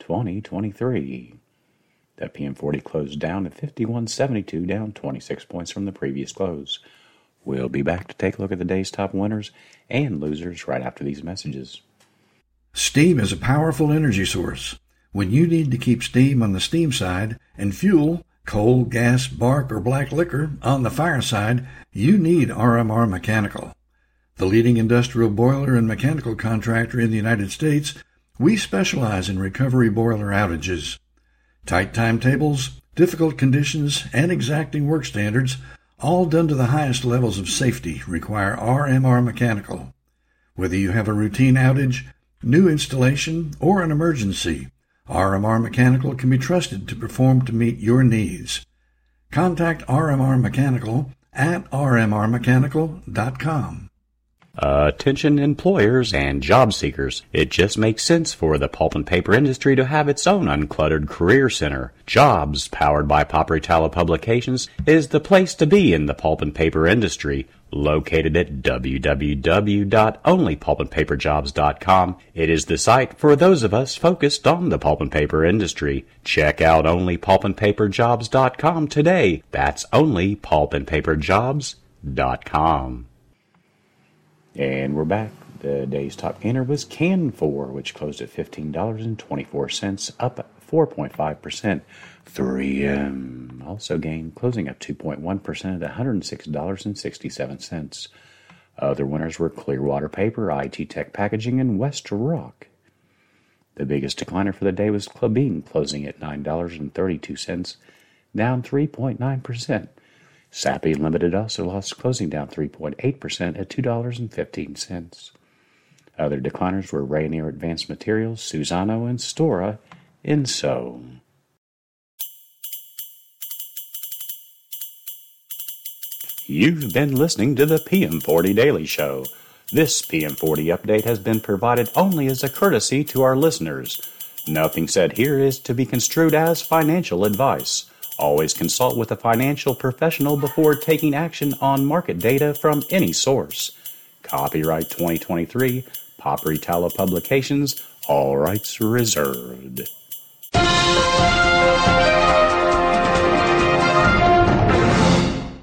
2023. The PM40 closed down at 51.72, down 26 points from the previous close. We'll be back to take a look at the day's top winners and losers right after these messages. Steam is a powerful energy source. When you need to keep steam on the steam side and fuel, coal, gas, bark, or black liquor on the fire side, you need RMR Mechanical. The leading industrial boiler and mechanical contractor in the United States, we specialize in recovery boiler outages. Tight timetables, difficult conditions, and exacting work standards, all done to the highest levels of safety, require RMR Mechanical. Whether you have a routine outage, new installation, or an emergency, RMR Mechanical can be trusted to perform to meet your needs. Contact RMR Mechanical at rmrmechanical.com. Uh, attention employers and job seekers. It just makes sense for the pulp and paper industry to have its own uncluttered career center. Jobs, powered by Paperitalo Publications, is the place to be in the pulp and paper industry. Located at www.onlypulpandpaperjobs.com, it is the site for those of us focused on the pulp and paper industry. Check out onlypulpandpaperjobs.com today. That's onlypulpandpaperjobs.com. And we're back. The day's top gainer was Canfor, which closed at $15.24, up 4.5%. 3M also gained, closing up 2.1% at $106.67. Other winners were Clearwater Paper, IT Tech Packaging, and WestRock. The biggest decliner for the day was Klabin, closing at $9.32, down 3.9%. Sappi Limited also lost closing down 3.8% at $2.15. Other decliners were Rayonier Advanced Materials, Suzano, and Stora Enso. You've been listening to the PM40 Daily Show. This PM40 update has been provided only as a courtesy to our listeners. Nothing said here is to be construed as financial advice. Always consult with a financial professional before taking action on market data from any source. Copyright 2023, Paperitalo Publications, all rights reserved.